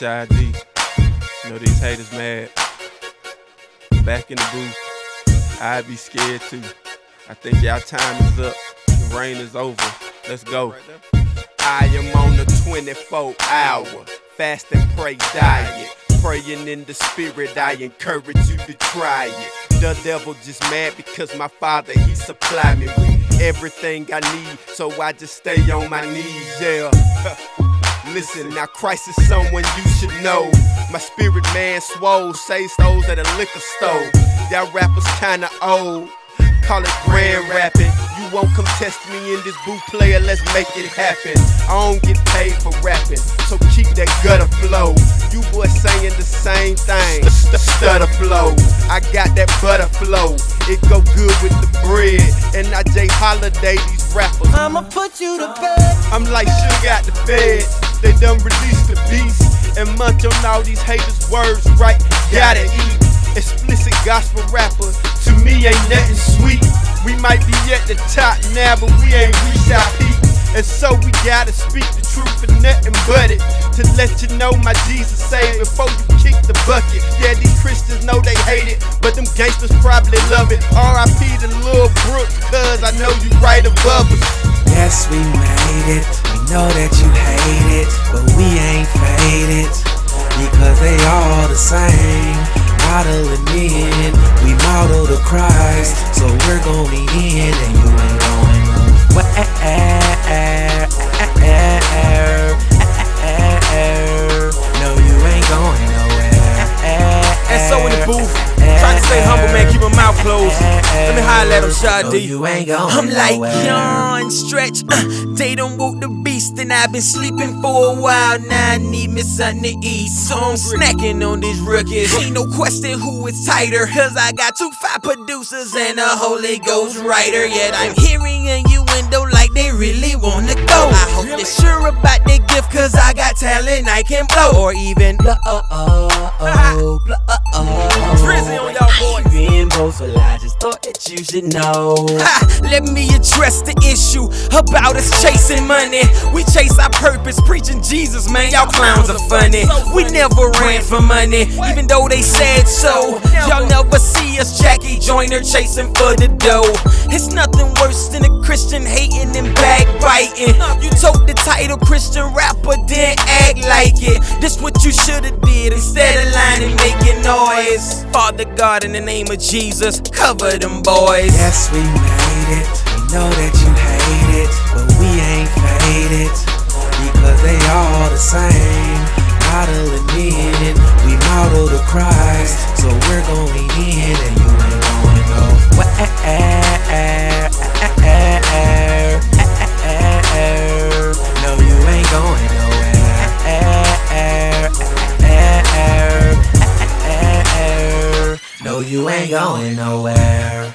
D. You know these haters mad. Back in the booth. I'd be scared too. I think y'all time is up. The rain is over. Let's go. I am on the 24 hour fast and pray diet. Praying in the spirit, I encourage you to try it. The devil just mad because my father, he supply me with everything I need. So I just stay on my knees, yeah. Listen, now Christ is someone you should know. My spirit man swole, say those at a liquor store. Y'all rappers kinda old, call it grand rapping. You won't come test me in this booth player, let's make it happen. I don't get paid for rapping, so keep that gutter flow. You boys saying the same thing, stutter flow. I got that butter flow, it go good with the bread. And I J Holiday these rappers. I'ma put you to bed. I'm like sugar at the feds. They done released the beast and munch on all these haters' words, right? Gotta eat. Explicit gospel rapper, to me ain't nothing sweet. We might be at the top now, but we ain't reached our peak. And so we gotta speak the truth and nothing but it. To let you know my Jesus saved before you kick the bucket. Yeah, these Christians know they hate it, but them gangsters probably love it. RIP to Lil Brooks, cuz I know you right above us. Yes, we made it. Know that you hate it, but we ain't faded. Because they all the same. Modeling in, we model to Christ. So we're going in, and you ain't going nowhere. No, you ain't going nowhere. And so in the booth, trying to stay humble, man, keep mouth closed. Let me holler at him, Shy No, you ain't going I'm like nowhere. yawn, stretch. Uh, they don't woke the beast, and I've been sleeping for a while. Now I need me something to eat, so I'm snacking on these rookies. Ain't no question who is tighter, cause I got two fat producers and a Holy Ghost writer. Yet I'm hearing you window like they really wanna go. I hope they're sure about their gift, cause I got talent I can blow. Or even blah oh oh oh, blah oh oh. You should know. Ha, let me address the issue about us chasing money. We chase our purpose, preaching Jesus, man. Y'all clowns are funny. We never ran for money, even though they said so. Y'all never see us Jackie Joyner chasing for the dough. It's nothing worse than a Christian hating and backbiting. You took the title Christian rapper, then act like it. This what you shoulda did instead of lying and making noise. Father God, in the name of Jesus, cover them boys. Yes, we made it. We know that you hate it, but we ain't faded. Because they all the same. Modeling in, we model to Christ. So we're going you ain't going nowhere.